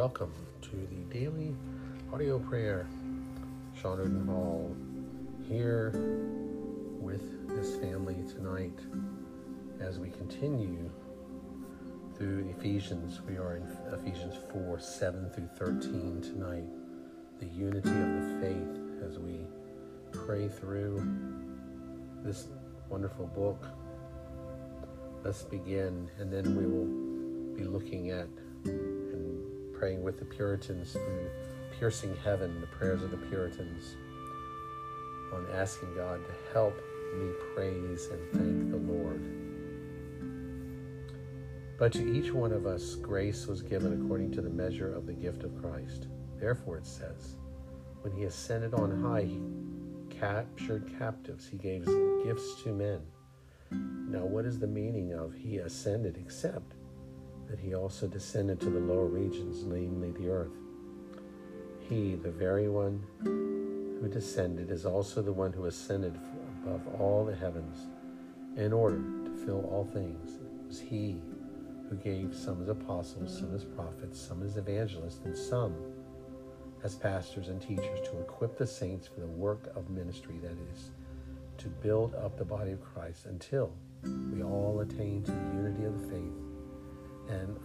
welcome to the daily audio prayer. Sean Oden Hall here with this family tonight as we continue through Ephesians. We are in Ephesians 4 7 through 13 tonight. The unity of the faith as we pray through this wonderful book. Let's begin, and then we will be looking at praying with the Puritans through piercing heaven, the prayers of the Puritans, on asking God to help me praise and thank the Lord. But to each one of us, grace was given according to the measure of the gift of Christ. Therefore, it says, when he ascended on high, he captured captives, he gave gifts to men. Now, what is the meaning of he ascended except that he also descended to the lower regions, namely the earth. He, the very one who descended, is also the one who ascended above all the heavens in order to fill all things. It was he who gave some as apostles, some as prophets, some as evangelists, and some as pastors and teachers to equip the saints for the work of ministry, that is, to build up the body of Christ until we all attain to the unity of the faith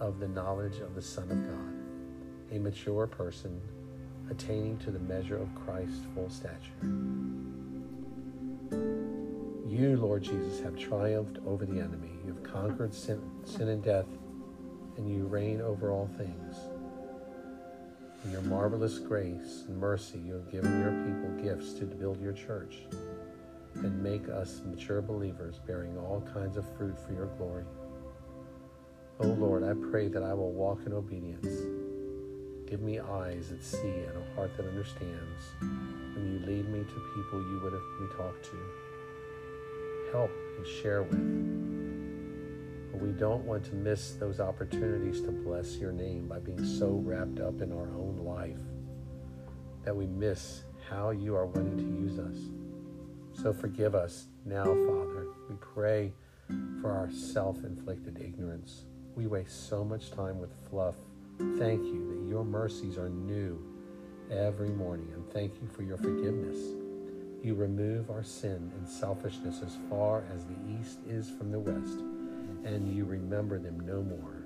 of the knowledge of the Son of God, a mature person attaining to the measure of Christ's full stature. You, Lord Jesus, have triumphed over the enemy. You have conquered sin, sin and death, and you reign over all things. In your marvelous grace and mercy, you have given your people gifts to build your church and make us mature believers bearing all kinds of fruit for your glory. O oh Lord, I pray that I will walk in obedience. Give me eyes that see and a heart that understands when you lead me to people you would have me talk to. Help and share with. But we don't want to miss those opportunities to bless your name by being so wrapped up in our own life that we miss how you are wanting to use us. So forgive us now, Father. We pray for our self inflicted ignorance. We waste so much time with fluff. Thank you that your mercies are new every morning, and thank you for your forgiveness. You remove our sin and selfishness as far as the east is from the west, and you remember them no more.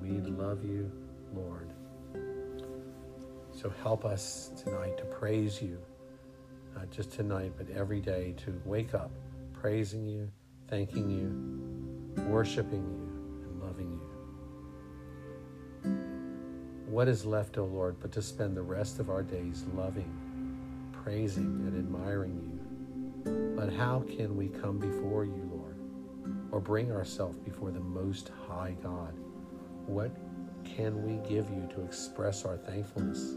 We love you, Lord. So help us tonight to praise you, not just tonight, but every day to wake up praising you, thanking you, worshiping you What is left, O Lord, but to spend the rest of our days loving, praising, and admiring you? But how can we come before you, Lord, or bring ourselves before the Most High God? What can we give you to express our thankfulness?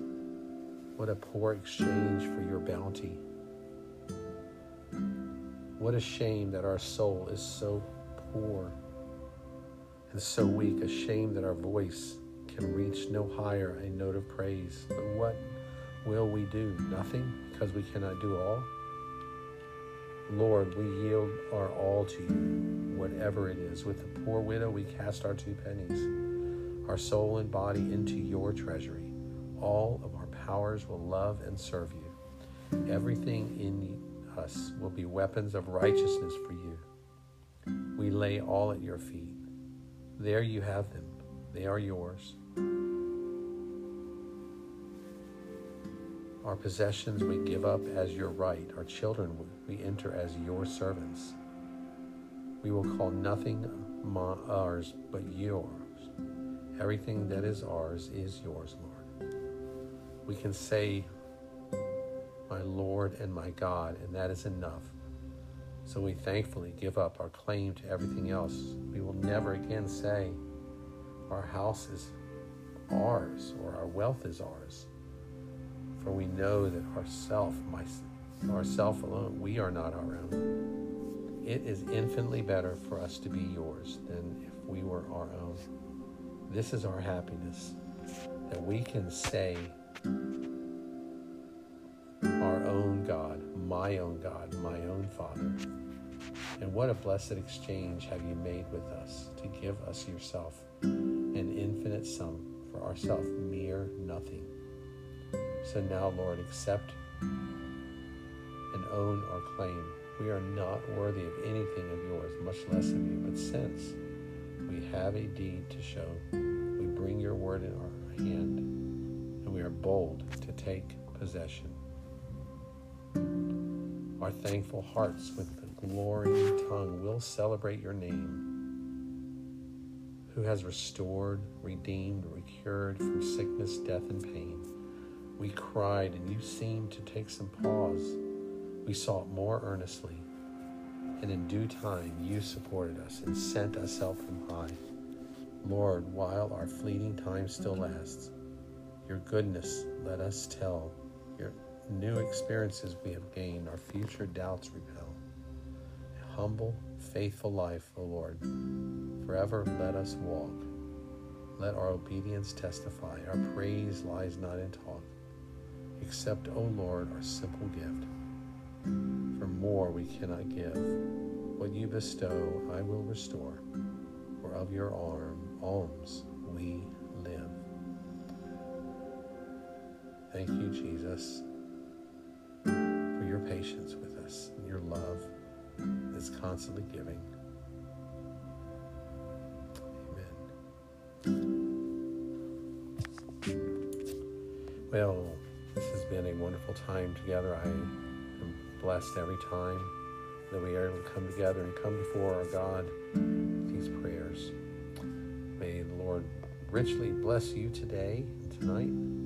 What a poor exchange for your bounty. What a shame that our soul is so poor and so weak, ashamed that our voice can reach no higher a note of praise. But what will we do? Nothing, because we cannot do all? Lord, we yield our all to you, whatever it is. With the poor widow, we cast our two pennies, our soul and body into your treasury. All of our powers will love and serve you. Everything in us will be weapons of righteousness for you. We lay all at your feet. There you have them. They are yours. Our possessions we give up as your right. Our children we enter as your servants. We will call nothing ours but yours. Everything that is ours is yours, Lord. We can say, My Lord and my God, and that is enough. So we thankfully give up our claim to everything else. We will never again say, Our house is ours or our wealth is ours. For we know that ourself, my, ourself alone, we are not our own. It is infinitely better for us to be yours than if we were our own. This is our happiness, that we can say, my own God, my own Father. And what a blessed exchange have you made with us to give us yourself, an infinite sum for ourselves mere nothing. So now, Lord, accept and own our claim. We are not worthy of anything of yours, much less of you. But since we have a deed to show, we bring your word in our hand, and we are bold to take possession. Our thankful hearts with the glorying tongue will celebrate your name who has restored, redeemed, recured from sickness, death, and pain. We cried, and you seemed to take some pause. We sought more earnestly, and in due time you supported us and sent us help from high. Lord, while our fleeting time still lasts, your goodness let us tell. New experiences we have gained, our future doubts repel. A humble, faithful life, O Lord Forever let us walk. Let our obedience testify. Our praise lies not in talk. Accept, O Lord, our simple gift. For more we cannot give. What you bestow, I will restore. For of your arm, alms, we live. Thank you, Jesus, your patience with us and your love that's constantly giving. Amen. Well, this has been a wonderful time together. I am blessed every time that we are able to come together and come before our God with these prayers. May the Lord richly bless you today and tonight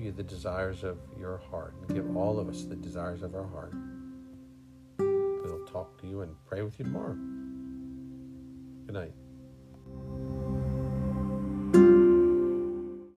you the desires of your heart and give all of us the desires of our heart. We'll talk to you and pray with you tomorrow. Good night.